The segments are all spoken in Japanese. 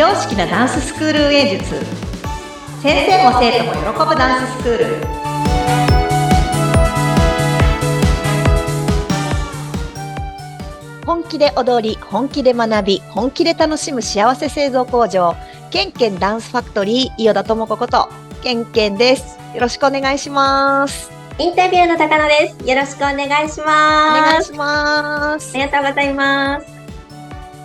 常識なダンススクール運営術先生も生徒も喜ぶダンススクール本気で踊り本気で学び本気で楽しむ幸せ製造工場ケンケンダンスファクトリー伊予田智子ことケンケンですよろしくお願いしますインタビューの高野です。よろしくお願いしおます。願いしますありがとうございます。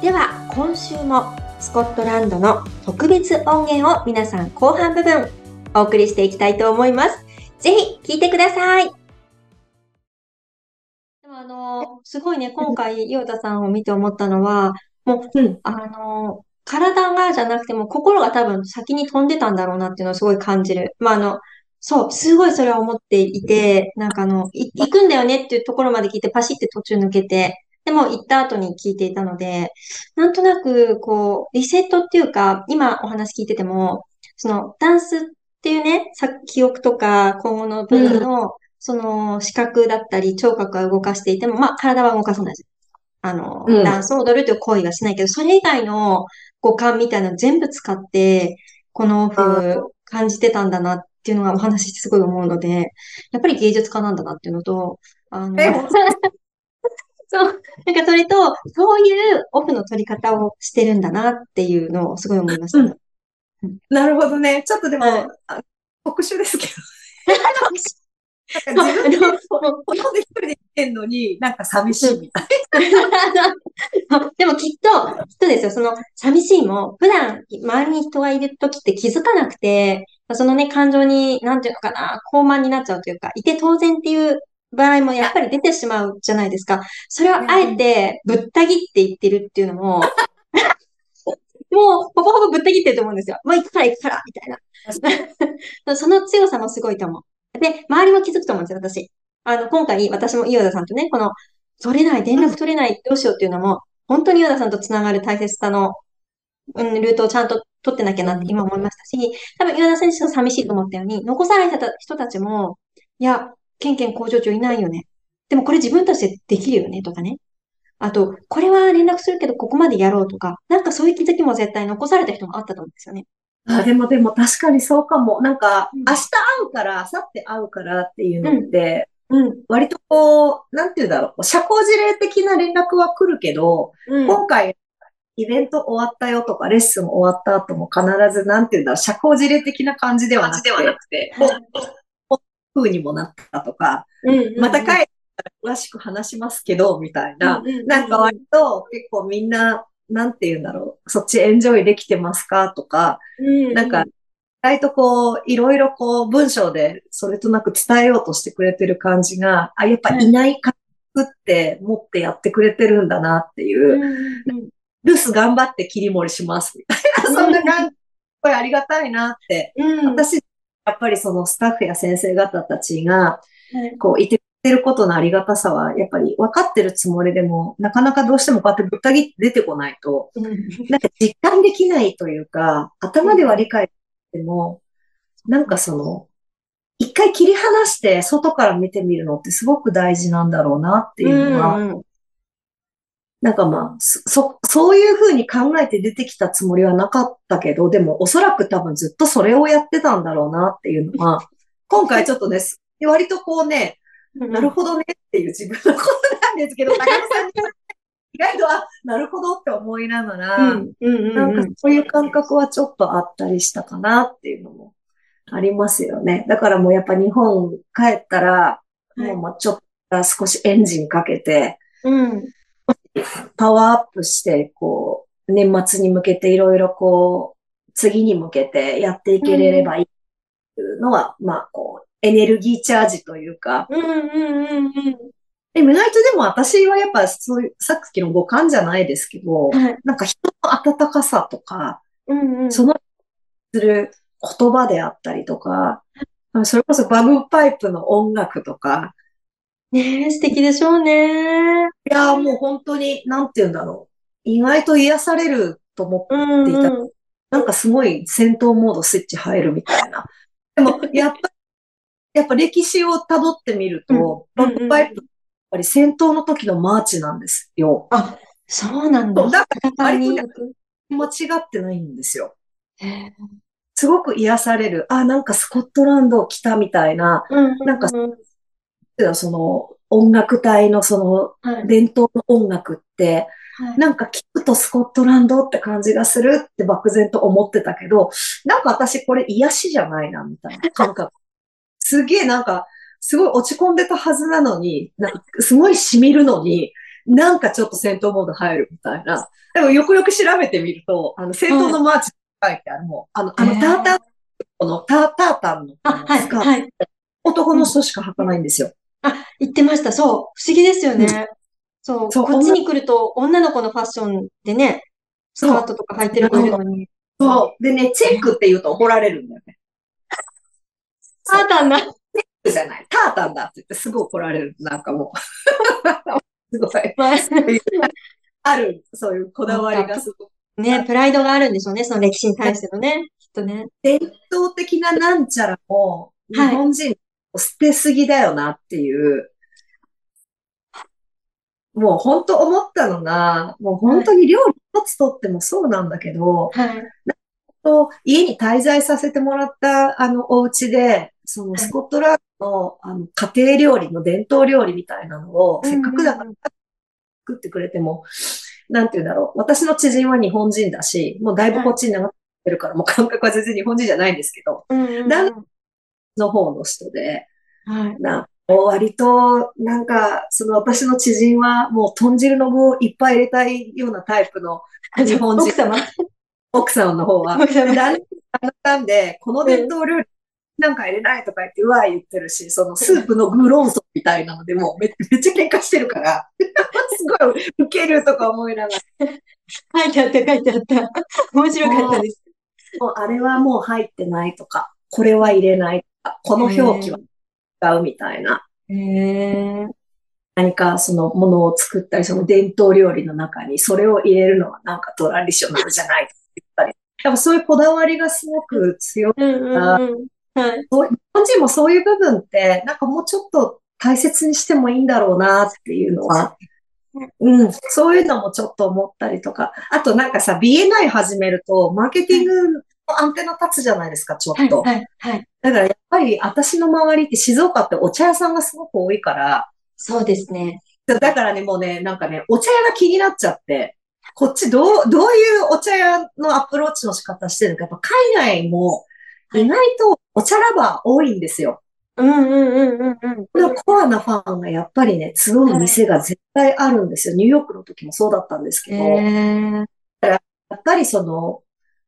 では、今週もスコットランドの特別音源を皆さん後半部分お送りしていきたいと思います。ぜひ聞いてください。でもあの、すごいね、今回、ヨータさんを見て思ったのは、もう、うんあの、体がじゃなくても心が多分先に飛んでたんだろうなっていうのをすごい感じる。まあ、あの、そう、すごいそれは思っていて、なんかあの、い行くんだよねっていうところまで聞いてパシって途中抜けて、でも行った後に聞いていたので、なんとなく、こう、リセットっていうか、今お話聞いてても、その、ダンスっていうね、さ記憶とか今後の分野の、その、視覚だったり、聴覚は動かしていても、まあ、体は動かさない。あの、うん。ダンスを踊るという行為はしないけど、それ以外の五感みたいなの全部使って、このオフ感じてたんだなっていうのがお話ししてすごい思うので、やっぱり芸術家なんだなっていうのと、あの、えそう、なんかそれと、そういうオフの取り方をしてるんだなっていうのをすごい思いました。うん。なるほどね。ちょっとでも、はい。あ特殊ですけど。あ なんか自分でのほとんど一人でてんのに、なんか寂しいみたい でもきっと、きっとですよ、その寂しいも、普段周りに人がいる時って気づかなくて、そのね、感情に、なんていうのかな、高慢になっちゃうというか、いて当然っていう場合もやっぱり出てしまうじゃないですか。それをあえてぶった切って言ってるっていうのも、もう、ほぼほぼぶった切ってると思うんですよ。もう行くから行くから、みたいな。その強さもすごいと思う。で、周りも気づくと思うんですよ、私。あの、今回、私も伊予田さんとね、この、取れない、連絡取れない、どうしようっていうのも、本当に伊予田さんとつながる大切さの、うん、ルートをちゃんと取ってなきゃなって今思いましたし、多分伊予田選手が寂しいと思ったように、残されてた人たちも、いや、ケンケン工場長いないよね。でもこれ自分たちでできるよね、とかね。あと、これは連絡するけど、ここまでやろうとか、なんかそういう気づきも絶対残された人もあったと思うんですよね。あ、でもでも確かにそうかも。なんか、うん。明日会うから、明後日会うからっていうのって、うん、割とこう、なんていうんだろう、社交辞令的な連絡は来るけど、うん、今回、イベント終わったよとか、レッスン終わった後も必ず、なんていうんだろう、社交辞令的な感じではなくて、風にもなったとか、うん、また帰ったら詳しく話しますけど、みたいな。うんうんうんなんか割と結構みんな、なんて言うんだろう、そっちエンジョイできてますかとか、うん、なんか、意外とこう、いろいろこう、文章でそれとなく伝えようとしてくれてる感じが、あ、やっぱいない感覚って持ってやってくれてるんだなっていうう、ん、うん、留守頑張って切り盛りします。みたいな、そんな感じ、すごいありがたいなって。うん、私、やっぱりそのスタッフや先生方たちが、はい。こう、いてくれてることのありがたさは、やっぱり分かってるつもりでも、なかなかどうしてもこうやってぶった切って出てこないと、うん。なんか実感できないというか、頭では理解しても、なんかその、一回切り離して外から見てみるのってすごく大事なんだろうなっていうのは、うんなんかまあ、そ、そういうふうに考えて出てきたつもりはなかったけど、でもおそらく多分ずっとそれをやってたんだろうなっていうのは、今回ちょっとね、割とこうね、うんなるほどねっていう自分のことなんですけど、高野さんに意外と、あ、なるほどって思いながら、なんかそういう感覚はちょっとあったりしたかなっていうのもありますよね。だからもうやっぱ日本帰ったら、い。もうまあちょっと少しエンジンかけて、うん、パワーアップして、こう、年末に向けていろいろこう、次に向けてやっていけれればいいいうのは、まあこう、エネルギーチャージというか、うん、うん、うん、でも意外とでも私はやっぱそういう、さっきの五感じゃないですけど、はい。なんか人の温かさとか、うん、うん、そのする言葉であったりとか、それこそバグパイプの音楽とか、ねえ、素敵でしょうね。いやーもう本当に、なんて言うんだろう。意外と癒されると思うっていた。ん、うん、なんかすごい戦闘モードスイッチ入るみたいな。でも、やっぱ、やっぱ歴史を辿ってみると、うんバグパイプ、やっぱり戦闘の時のマーチなんですよ。あ、そうなんだ。だ戦いに割と。間違ってないんですよ。すごく癒される。あ、なんかスコットランド来たみたいな、うんなんかうんその音楽隊のそはいの伝統の音楽って、はいなんか聞くとスコットランドって感じがするって漠然と思ってたけど、なんか私これ癒しじゃないな、みたいな感覚。すげえなんか、すごい落ち込んでたはずなのに、なんかすごい染みるのに、なんかちょっと戦闘モード入るみたいな。でもよくよく調べてみると、あの、戦闘のマーチって書いてある、もう、あの、あの、タータン、このタータータンの、あ、はい、はい。男の人しか履かないんですよ。言ってました。そう。不思議ですよね。そう。そうこっちに来ると女の子のファッションでね、スカートとか履いてる子いるのに。そう。でね、チェックって言うと怒られるんだよね。あーたんだ。じゃない。タータンだって言ってすごい怒られる。なんかもう。すごい。まあある、そういうこだわりがすごく。ね、プライドがあるんでしょうね。その歴史に対してのね。きっとね。伝統的ななんちゃらも、日はい本人捨てすぎだよなっていう。もう本当思ったのが、もう本当に料理一つとってもそうなんだけど、はい。と家に滞在させてもらったあのお家で、そのスコットランドのあの家庭料理の伝統料理みたいなのを、せっかくだから作ってくれても、なんて言うんだろう。私の知人は日本人だし、もうだいぶこっちに長くってるから、もう感覚は全然日本人じゃないんですけど、うんうんうんだの方の人で、はい。な割と、なんか、その私の知人はもう豚汁の具をいっぱい入れたいようなタイプの日本人奥様。奥さんの方は、奥様。だんで、この伝統料理なんか入れないとか言って、うわー言ってるし、そのスープのグローソみたいなので、もうめめっちゃ喧嘩してるから、すごいウケるとか思いながら、書いてあった、書いてあった。面白かったです。もうあれはもう入ってないとか、これは入れないこの表記は違うみたいな。へえ。何かそのものを作ったり、その伝統料理の中にそれを入れるのはなんかトラディショナルじゃないって言ったり。やっぱそういうこだわりがすごく強い。うんうんうん。はい。日本人もそういう部分って、なんかもうちょっと大切にしてもいいんだろうなっていうのは、うん、そういうのもちょっと思ったりとか。あとなんかさ、BNI 始めると、マーケティングのアンテナ立つじゃないですか、ちょはい、っと。はい、はい。だからやっぱり私の周りって静岡ってお茶屋さんがすごく多いから、そうですね。だからね、もうね、なんかね、お茶屋が気になっちゃって、こっちどう、どういうお茶屋のアプローチの仕方してるのか、やっぱ海外も意外とお茶ラバー多いんですよ。うんうんうんうんうん。このコアなファンがやっぱりね、集う店が絶対あるんですよ。ニューヨークの時もそうだったんですけど、やへえ。っぱりその、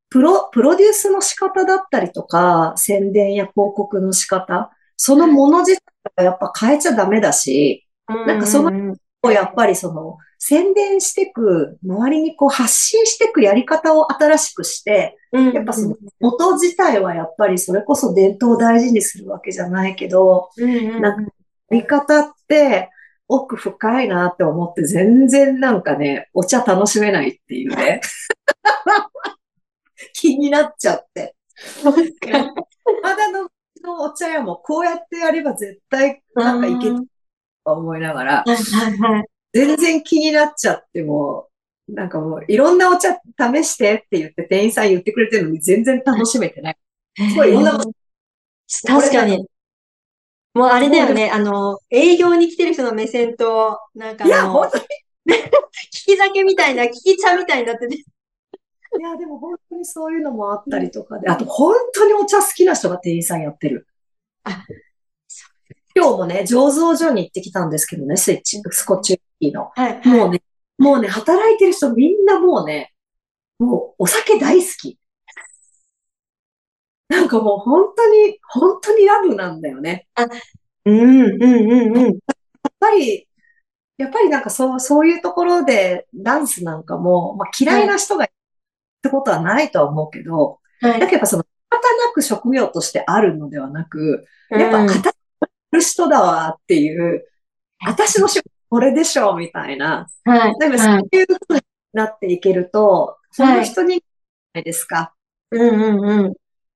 プロ、プロデュースの仕方だったりとか、宣伝や広告の仕方、そのもの自体がやっぱ変えちゃダメだし、なんかそのうんやっぱりその、宣伝していく、周りにこう発信していくやり方を新しくして、うん、やっぱその元自体はやっぱりそれこそ伝統を大事にするわけじゃないけど、なんやり方って奥深いなって思って全然なんかね、お茶楽しめないっていうね。気になっちゃって。そうですか。まだののお茶屋もこうやってやれば絶対なんかいけると思いながら。全然気になっちゃってもう、なんかもういろんなお茶試してって言って店員さん言ってくれてるのに全然楽しめてない。すごいいろんなこと確かに。もうあれだよね。あの、営業に来てる人の目線と、なんかいや、本、当に、利き酒みたいな、利き茶みたいになってて。いや、でも本当にそういうのもあったりとかで、あと本当にお茶好きな人が店員さんやってる。あ、今日もね、醸造所に行ってきたんですけどね、スイッチ、スコッチウイスキーの。はい、はい。もうね、もうね、働いてる人みんなもうね、もうお酒大好き。なんかもう本当に、本当にラブなんだよね。うん、うん、うん、うん。やっぱり、やっぱりなんかそう、そういうところでダンスなんかも、まあ嫌いな人がいるってことはないとは思うけど、はい。だけどその、仕方なく職業としてあるのではなく、やっぱうん働く人だわっていう、私の仕事これでしょみたいな。はい、かそういう風になっていけると、その人に、ないですか。うん、うん、うん。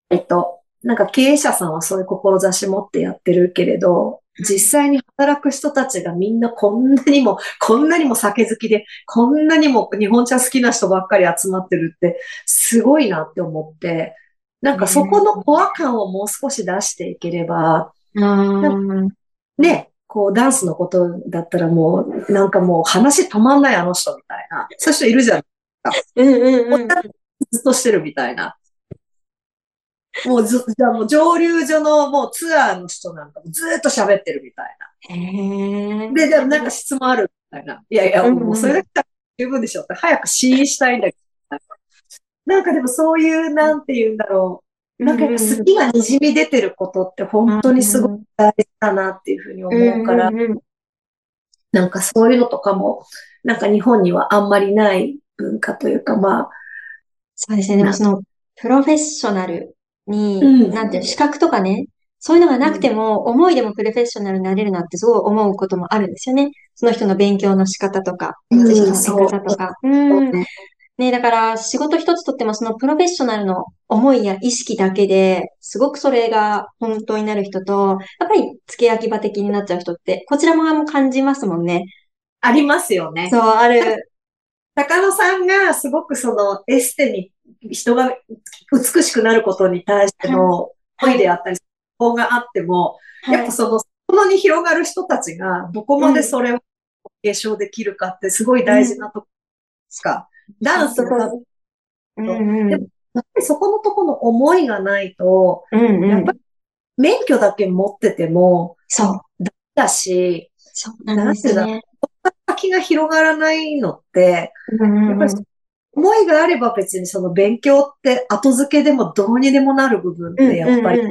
えっと、なんか経営者さんはそういう志持ってやってるけれど、実際に働く人たちがみんなこんなにも、こんなにも酒好きで、こんなにも日本茶好きな人ばっかり集まってるって、すごいなって思って、なんかそこのコア感をもう少し出していければ、ね、こうダンスのことだったらもう、なんかもう話止まんないあの人みたいな。そういう人いるじゃないですか。うんうんうん、ずっとしてるみたいな。もうず、じゃあもう上流所のもうツアーの人なんかもずっと喋ってるみたいな。へで、でもなんか質問あるみたいな。いやいや、もうそれだったら十分でしょって、早く試飲したいんだけど。なんかでもそういう、なんて言うんだろう。なんか好きが滲み出てることって本当にすごく大事だなっていうふうに思うから、なんかそういうのとかも、なんか日本にはあんまりない文化というか、まあ。そうですね。でもその、プロフェッショナルに、うん、なんていう資格とかね、そういうのがなくても、思いでもプロフェッショナルになれるなってすごい思うこともあるんですよね。その人の勉強の仕方とか、知識の仕方とか。うん。ね、だから仕事一つとってもそのプロフェッショナルの思いや意識だけで、すごくそれが本当になる人と、やっぱり付け焼き場的になっちゃう人って、こちらも感じますもんね。ありますよね。そう、ある。高野さんがすごくそのエステに人が美しくなることに対しての恋であったり、法があっても、やっぱその、そこに広がる人たちがどこまでそれを継承できるかってすごい大事なとこですか？ダンスが、うんうん、でもやっぱりそこのとこの思いがないと、うんうん、やっぱり免許だけ持ってても、そう。だし、そうなんですね。先が広がらないのって、やっぱり思いがあれば別にその勉強って後付けでもどうにでもなる部分ってやっぱり、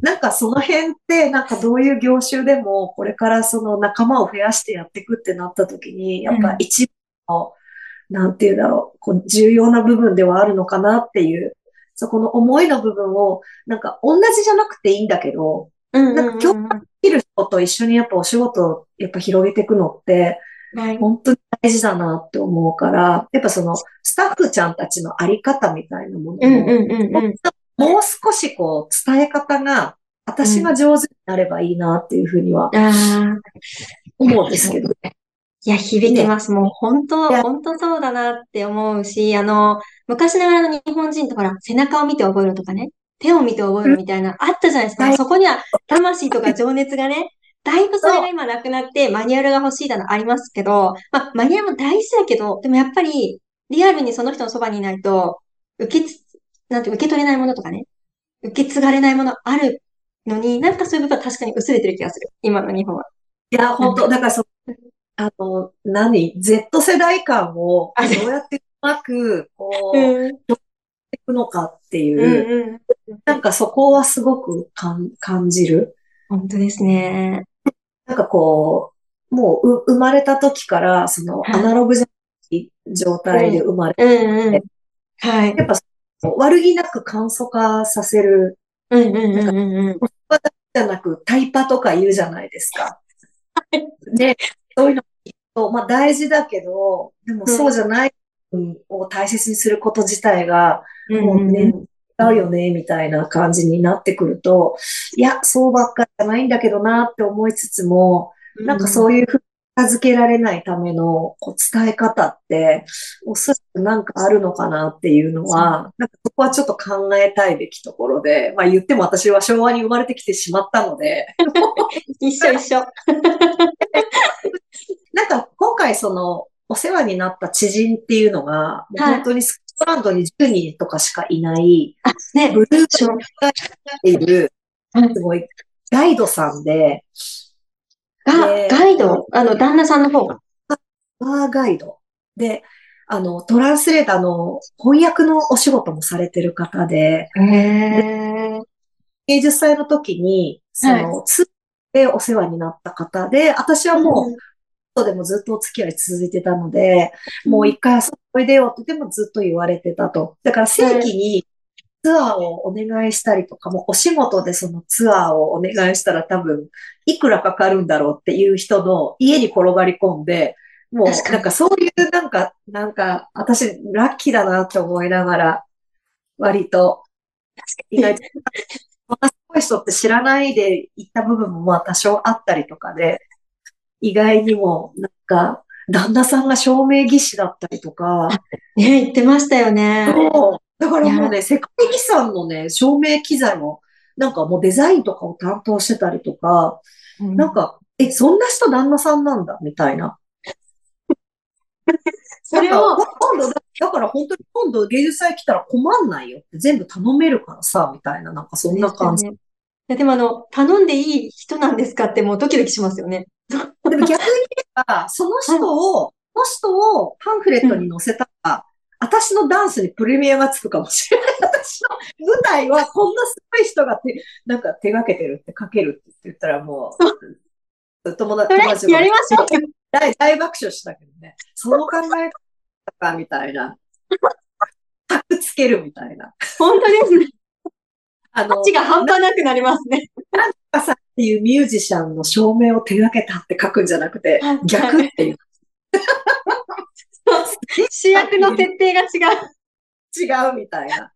なんかその辺ってなんかどういう業種でもこれからその仲間を増やしてやっていくってなった時に、やっぱ一番の、なんていうんだろう、こう重要な部分ではあるのかなっていう、そこの思いの部分を、なんか同じじゃなくていいんだけど、なんか共感できる人と一緒にやっぱお仕事をやっぱ広げていくのって、はい、本当に大事だなって思うから、やっぱそのスタッフちゃんたちのあり方みたいなものを、もう少しこう伝え方が私が上手になればいいなっていうふうには思うんですけど。ね。いや、響きます。ね、もう本当、本当そうだなって思うし、あの、昔ながらの日本人とほら、背中を見て覚えるとかね、手を見て覚えるみたいな、あったじゃないですか。そこには魂とか情熱がね、だいぶそれが今なくなって、マニュアルが欲しいだのありますけど、まあ、マニュアルも大事だけど、でもやっぱり、リアルにその人のそばにいないと、受けつ、なんて受け取れないものとかね、受け継がれないものあるのに、なんかそういう部分は確かに薄れてる気がする。今の日本は。いや、本当だからそ、あの、何 ?Z 世代感をどうやってうまく、こう、うん、いくのかっていう、うんうん、なんかそこはすごく感じる。本当ですね。なんかこう、もう生まれた時から、そのアナログじゃない状態で生まれて、うんうんはい。やっぱ悪気なく簡素化させる。うんうんうんうん。じゃなくタイパとか言うじゃないですか。で、そういうの、まあ大事だけど、でもそうじゃないを大切にすること自体が、もうね、違うよね、みたいな感じになってくると、いや、そうばっかじゃないんだけどなって思いつつも、なんかそういうふうに片付けられないためのこう伝え方って、おそらくなんかあるのかなっていうのは、なんかそこはちょっと考えたいべきところで、まあ言っても私は昭和に生まれてきてしまったので。一緒一緒。なんか今回そのお世話になった知人っていうのが、もう本当にトランドに10人とかしかいない、ね、ブルーションがっている、すごいガイドさんで、が、ガイド？あの、旦那さんの方が？バーガイド。で、あの、トランスレーターの翻訳のお仕事もされてる方で、へ90歳の時に、その、ツ、はい、でお世話になった方で、私はもう、でもずっとお付き合い続いてたので、もう一回遊びいでよってでもずっと言われてたと。だから正規にツアーをお願いしたりとかも、お仕事でそのツアーをお願いしたら多分、いくらかかるんだろうっていう人の家に転がり込んで、もうなんかそういうなんか、なんか私ラッキーだなって思いながら、割と意外と、こんなすごい人って知らないで行った部分もまあ多少あったりとかで、意外にもなんか、旦那さんが照明技師だったりとか、ね、言ってましたよね。そうだからもうね、世界遺産のね、照明機材も、なんかもうデザインとかを担当してたりとか、うんなんか、え、そんな人旦那さんなんだ、みたいな。それを今度、だから本当に今度芸術祭来たら困んないよって全部頼めるからさ、みたいな、なんかそんな感じ。いやでもあの、頼んでいい人なんですかってもうドキドキしますよね。でも逆に言えば、その人を、その人をパンフレットに載せたら、私のダンスにプレミアがつくかもしれない。私の舞台はこんなすごい人が手、なんか手がけてるって書けるって言ったらもう、友達友達がやりましょうよ。大大爆笑したけどね。その考え方か、みたいな。タクつけるみたいな。本当ですね。あの価、値が半端なくなりますね。さんっていうミュージシャンの照明を手掛けたって書くんじゃなくてはい、逆っていう。主役の設定が違う。違うみたいな。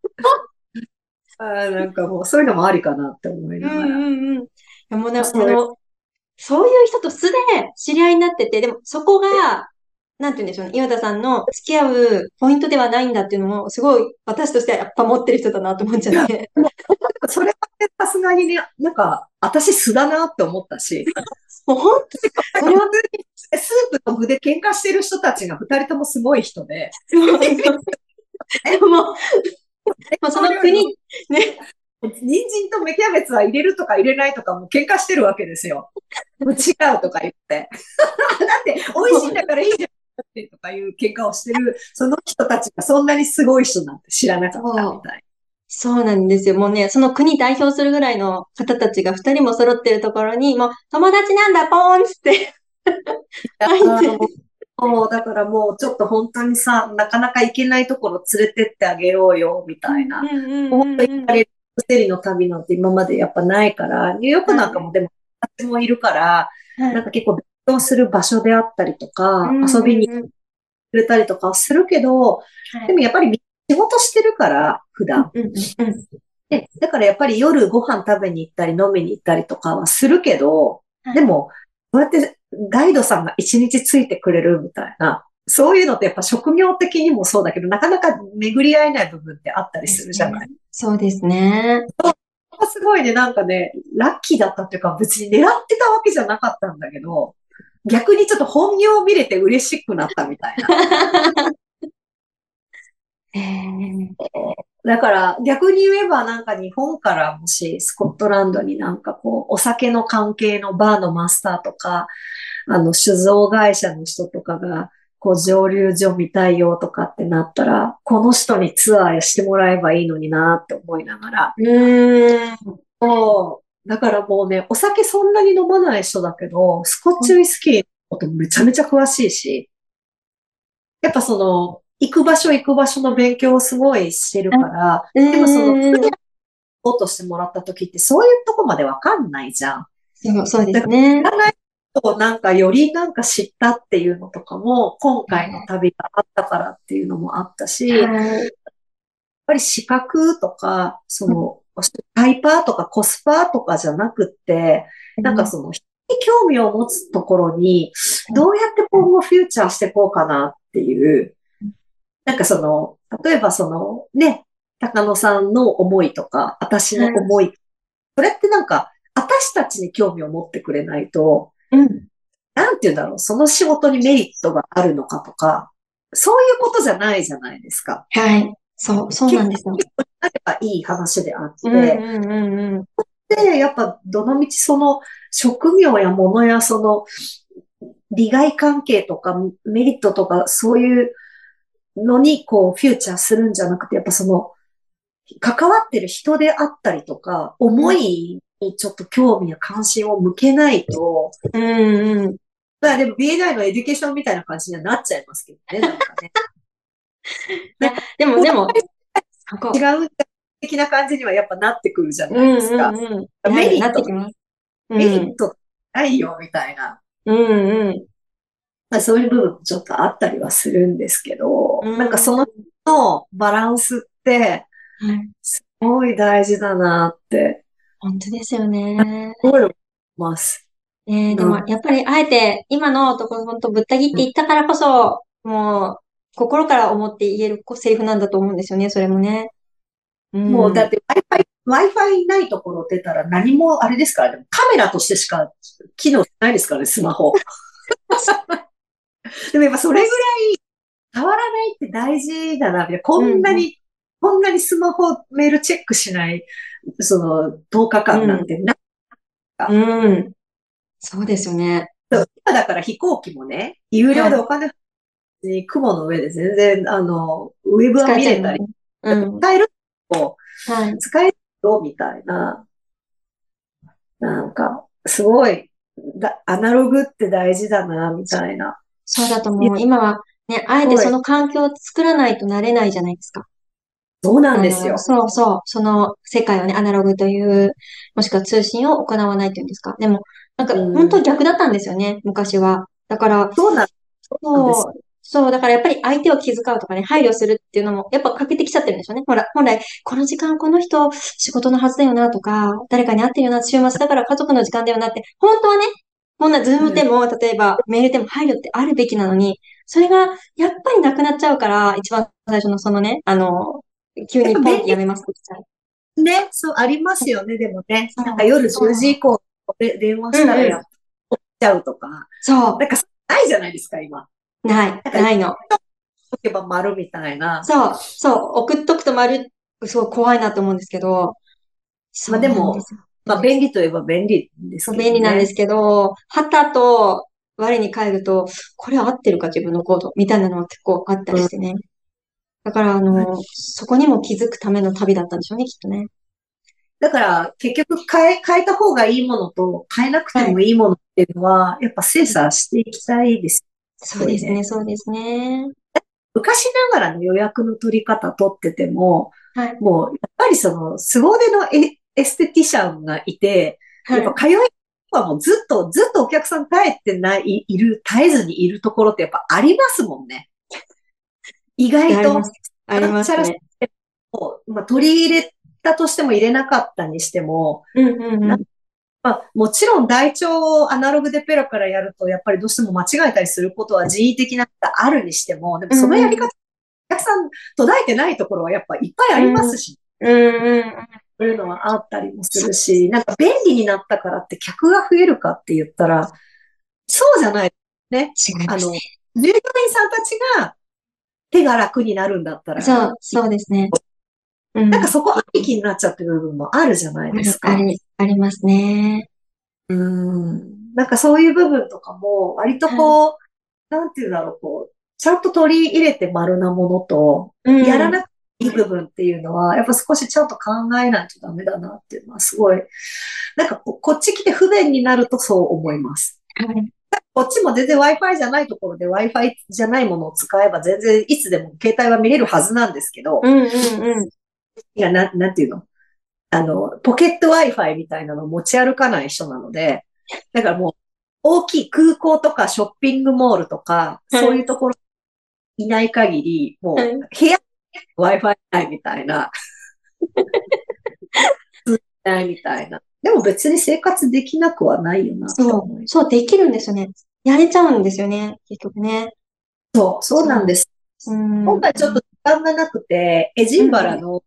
あーなんかもうそういうのもありかなって思いながら。うんうんうん。もうね、あそうの、そういう人と素で知り合いになってて、でもそこが、なんて言うんでしょうね、岩田さんの付き合うポイントではないんだっていうのも、すごい私としてはやっぱ持ってる人だなと思っちゃって。それはねさすがにね、なんか、私素だなって思ったし、もう本当に、それはスープと具で喧嘩してる人たちが二人ともすごい人で、でももその国、ね、人参と芽キャベツは入れるとか入れないとかもう喧嘩してるわけですよ。違うとか言って。だって、美味しいんだからいいじゃんってとかいう喧嘩をしてる、その人たちがそんなにすごい人なんて知らなかったみたい。そうなんですよ。もうね、その国代表するぐらいの方たちが二人も揃ってるところに、もう友達なんだ、ポーンって。入ってそう、だからもうちょっと本当にさ、なかなか行けないところ連れてってあげようよ、みたいな。本当に行かれるセリの旅なんて今までやっぱないから、ニューヨークなんかもでも、私もいるから、はいなんか結構勉強する場所であったりとか、うん遊びにうんうんくれたりとかはするけど、はいでもやっぱりみ仕事してるから、普段。で、だからやっぱり夜ご飯食べに行ったり飲みに行ったりとかはするけど、はいでも、そうやってガイドさんが一日ついてくれるみたいな、そういうのってやっぱ職業的にもそうだけど、なかなか巡り合えない部分ってあったりするじゃない。そうですね。すごいね、なんかね、ラッキーだったっていうか、別に狙ってたわけじゃなかったんだけど、逆にちょっと本業を見れて嬉しくなったみたいな。へーだから逆に言えばなんか日本からもしスコットランドになんかこうお酒の関係のバーのマスターとか、あの酒造会社の人とかがこう蒸留所見たいよとかってなったら、この人にツアーしてもらえばいいのになって思いながら。うーん。だからもうね、お酒そんなに飲まない人だけど、スコッチウイスキーのことめちゃめちゃ詳しいし、やっぱその、行く場所行く場所の勉強をすごいしてるから、でもその、うん次をとしてもらった時ってそういうとこまでわかんないじゃん。そうそうですね知。らないとなんかよりなんか知ったっていうのとかも、今回の旅があったからっていうのもあったし、やっはいぱり資格とか、その、タイパーとかコスパとかじゃなくって、なんかその、人に興味を持つところに、どうやって今後フューチャーしていこうかなっていう、なんかその、例えばその、ね、高野さんの思いとか、私の思い、それってなんか、私たちに興味を持ってくれないと、うん。なんて言うんだろう、その仕事にメリットがあるのかとか、そういうことじゃないじゃないですか。はい。そう、そうなんですよ。なればいい話であって、うんうんうんうん。で、やっぱ、どのみちその、職業や物やその、利害関係とか、メリットとか、そういうのに、こう、フューチャーするんじゃなくて、やっぱその、関わってる人であったりとか、思いにちょっと興味や関心を向けないと、うんうん。まあでも BNI のエデュケーションみたいな感じにはなっちゃいますけどね、なんかね。でも、でも。違う的な感じにはやっぱなってくるじゃうなんいですか。うんうん。メリットメリッん。トないよ、みたいな。うんうん。まあ、そういう部分もちょっとあったりはするんですけど、うんなんかそののバランスって、はいすごい大事だなって、本当ですよね。すごい思います。ねえ、でもうん、やっぱり、あえて、今のところ、本当ぶった切って言ったからこそ、もう、心から思って言えるこセリフなんだと思うんですよね、それもね。うん。もうだって Wi-Fi、Wi-Fi ないところ出たら何もあれですからね、カメラとしてしか機能しないですからね、スマホ。でもやっぱそれぐらい変わらないって大事だな、みたいなこんなに、こんなにスマホメールチェックしない、その10日間なんてな、うん。そうですよね。今だから飛行機もね、有料でお金に雲の上で全然、あの、ウェブは使えちゃう見れたり、うん。使えると、はい。使えるよ、みたいな。なんか、すごい、だ、アナログって大事だな、みたいな。そうだと思う。今は、ね、あえてその環境を作らないとなれないじゃないですか。そうなんですよ。そうそう。その世界をね、アナログという、もしくは通信を行わないというんですか。でも、なんか、うん本当逆だったんですよね、昔は。だから、そうなんそうなんですそう、だからやっぱり相手を気遣うとかね、配慮するっていうのも、やっぱ欠けてきちゃってるんでしょうね。ほら、本来、この時間この人仕事のはずだよなとか、誰かに会ってるよな、週末だから家族の時間だよなって、本当はね、こんなズームでも、例えばメールでも配慮ってあるべきなのに、それがやっぱりなくなっちゃうから、一番最初のそのね、あの、急にポンってやめますって言っちゃう。ね、そう、ありますよね、でもね。なんか夜10時以降、で電話したらやっちゃうとか。そなんか、ないじゃないですか、今。う、ない、ないの。解けば丸みたいな。そう、そう、送っとくと丸、すごい怖いなと思うんですけど、そうまあでもまあ、便利といえば便利ですね。便利なんですけど、旗と我に返ると、これ合ってるか自分のコードみたいなのは結構あったりしてね。だから、あの、そこにも気づくための旅だったんでしょうね、きっとね。だから、結局変え、変えた方がいいものと変えなくてもいいものっていうのは、やっぱ精査していきたいです。そうですね、そうですね。昔ながらの予約の取り方取ってても、はい。もう、やっぱりその、凄腕のエエステティシャンがいて、はいやっぱ通いはもうずっと、ずっとお客さん帰ってない、いる、絶えずにいるところってやっぱありますもんね。意外とありま、す。ね。まあ、取り入れたとしても入れなかったにしても、うんうんうん。まあ、もちろん台帳をアナログでペラペラやると、やっぱりどうしても間違えたりすることは人為的なことがあるにしても、でもそのやり方、お客さん途絶えてないところはやっぱいっぱいありますし、うんうん。そういうのはあったりもするし、なん。か便利になったからって客が増えるかって言ったら、そうじゃない。ね。あの。従業員さん。たちが手が楽になるん。だったら、そう、そうですね。うん。なんかそこありきになっちゃってる部分もあるじゃないですか。あり、ありますね。うん。なんかそういう部分とかも、割とこう、なんていうんだろう、こう、ちゃんと取り入れて丸なものと、うん。やらなくていい部分っていうのは、やっぱ少しちゃんと考えないとダメだなっていうのはすごい、なんかここっち来て不便になるとそう思います。はいこっちも全然 Wi-Fi じゃないところで Wi-Fi じゃないものを使えば全然いつでも携帯は見れるはずなんですけど、うんうんうん。いや、な、なんていうの？あの、ポケット Wi-Fi みたいなのを持ち歩かない人なので、だからもう、大きい空港とかショッピングモールとか、はいそういうところいない限り、もう、はい部屋 Wi-Fi ないみたいな、ないみたいな。でも別に生活できなくはないよなそうそう、できるんですよね。やれちゃうんですよね、結局ね。そう、そうなんです。うん。今回ちょっと時間がなくて、エジンバラの、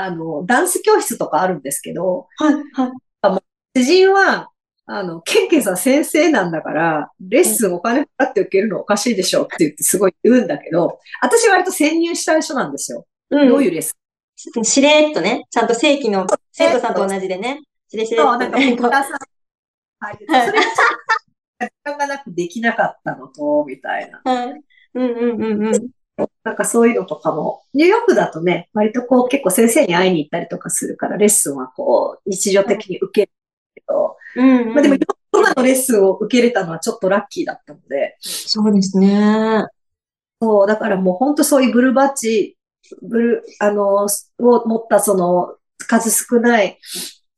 あの、ダンス教室とかあるんですけど、はい、はい。知人は、あの、ケンケンさん先生なんだから、レッスンお金払って受けるのおかしいでしょって言ってすごい言うんだけど、私割と潜入したい人なんですよ。うん。どういうレッスン？しれーっとね、ちゃんと正規の生徒さんと同じでね、しれしれそう、っとなんか、ポね、こうッターさん書いてて、それがちょっと時間がなくできなかったのと、みたいな。はい。うんうんうんうん。なんかそういうのとかも、ニューヨークだとね、割とこう結構先生に会いに行ったりとかするから、レッスンはこう、日常的に受けるけど、うんうん。まあでも、ヨガのレッスンを受けれたのはちょっとラッキーだったので、そうですね。そう、だからもう本当そういうブルーバッジ、ブルー、あの、を持ったその数少ない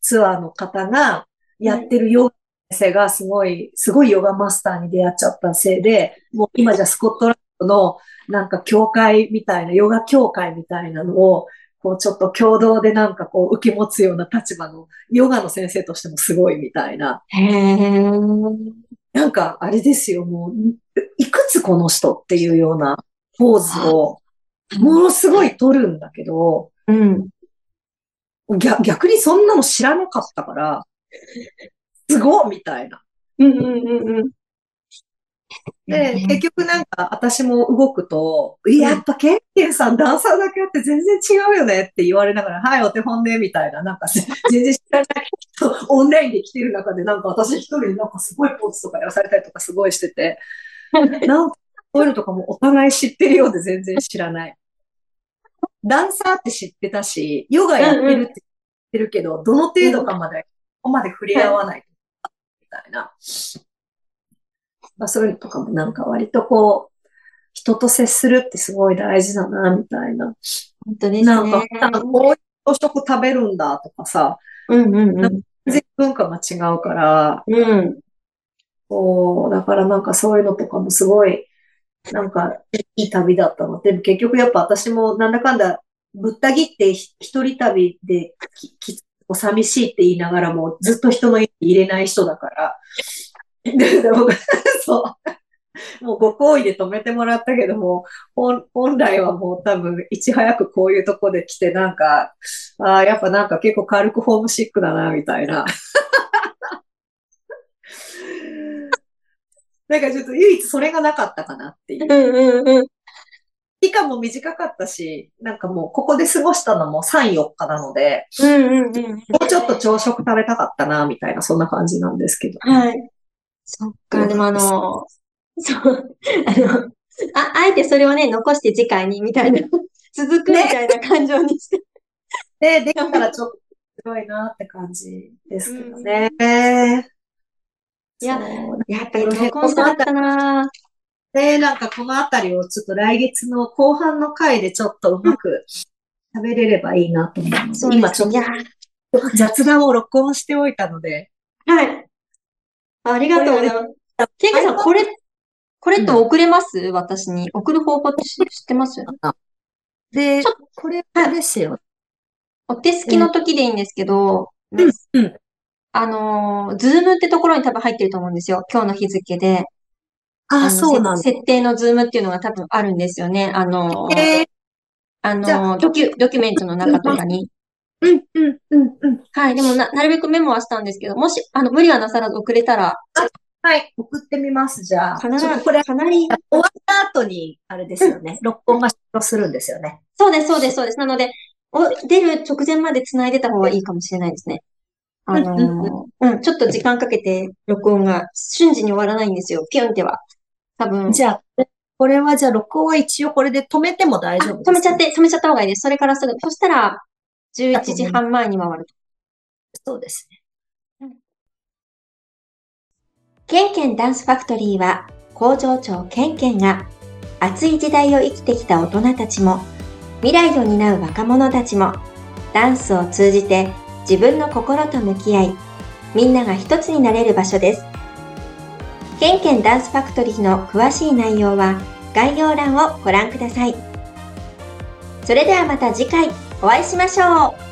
ツアーの方がやってるヨガ先生がすごい、すごいヨガマスターに出会っちゃったせいで、もう今じゃスコットランドのなんか教会みたいな、ヨガ教会みたいなのを、こうちょっと共同でなんかこう受け持つような立場のヨガの先生としてもすごいみたいな。へー。なんかあれですよ、もう、いくつこの人っていうようなポーズをものすごい取るんだけど、うん。逆逆にそんなの知らなかったから、すごいみたいな。うんうんうんうん。で、結局なんか私も動くと、いややっぱケンケンさんダンサーだけあって全然違うよねって言われながら、はい、お手本ね、みたいな、なんか 全然知らない人、オンラインで来てる中でなんか私一人でなんかすごいポーズとかやらされたりとかすごいしてて、なんかそういうのとかもお互い知ってるようで全然知らない。ダンサーって知ってたし、ヨガやってるって知ってるけど、どの程度かまで、ここまで触れ合わないみたいな。まあ、そういうのとかもなんか割とこう、人と接するってすごい大事だな、みたいな。本当ですなんかね。、なんかこういう朝食食べるんだとかさ、うんうんうん。全然文化が違うから、うん。こう、だからなんかそういうのとかもすごい、なんかいい旅だったの。でも結局やっぱ私もなんだかんだぶった切ってひ一人旅できき寂しいって言いながらもずっと人の家に入れない人だから。ででもそう。もうご好意で止めてもらったけども、本本来はもう多分いち早くこういうとこで来てなんか、ああ、やっぱなんか結構軽くホームシックだな、みたいな。なんかちょっと唯一それがなかったかなっていう。うんうんうん。期間も短かったし、なんかもうここで過ごしたのも3、4日なので、うんうんうん。もうちょっと朝食食べたかったな、みたいな、そんな感じなんですけど。はい。そっか、でもあの、そう、あの、あ、あえてそれをね、残して次回に、みたいな、続くみたいな感情にして。で、できたらちょっとすごいなって感じですけどね。いややっぱり録音したかったな。で、なんかこのあたりをちょっと来月の後半の回でちょっとうまく喋れればいいなと思うので、そう今ちょっと雑談を録音しておいたので、はい。ありがとうございます。ケンケさん、これ、これって送れます？私に。送る方法って知知ってます？でちょ、これですよ。お手すきの時でいいんですけど、うんうんあのー、ズームってところに多分入ってると思うんですよ。今日の日付で。あの、そうなん設定のズームっていうのが多分あるんですよね。あのー、えーあのー、ドキュ、ドキュメントの中とかに。うん、うん、うん、うん。はい。でもな、なるべくメモはしたんですけど、もし、あの、無理はなさらず送れたら、はい、送ってみます、じゃあ。かなり、これ、かなり、終わった後に、あれですよね。録音が終了するんですよね。そうです、そうです、そうです。なので、お、出る直前まで繋いでた方がいいかもしれないですね。あのーうん、ちょっと時間かけて録音が瞬時に終わらないんですよ。ピュンっては。多分、じゃあ、これはじゃあ、録音は一応これで止めても大丈夫です止めちゃって、止めちゃった方がいいです。それからすぐ。そしたら、11時半前に回る。そうですね。ケンケンダンスファクトリーは工場長ケンケンが熱い時代を生きてきた大人たちも未来を担う若者たちもダンスを通じて自分の心と向き合いみんなが一つになれる場所です。ケンケンダンスファクトリーの詳しい内容は概要欄をご覧ください。それではまた次回お会いしましょう。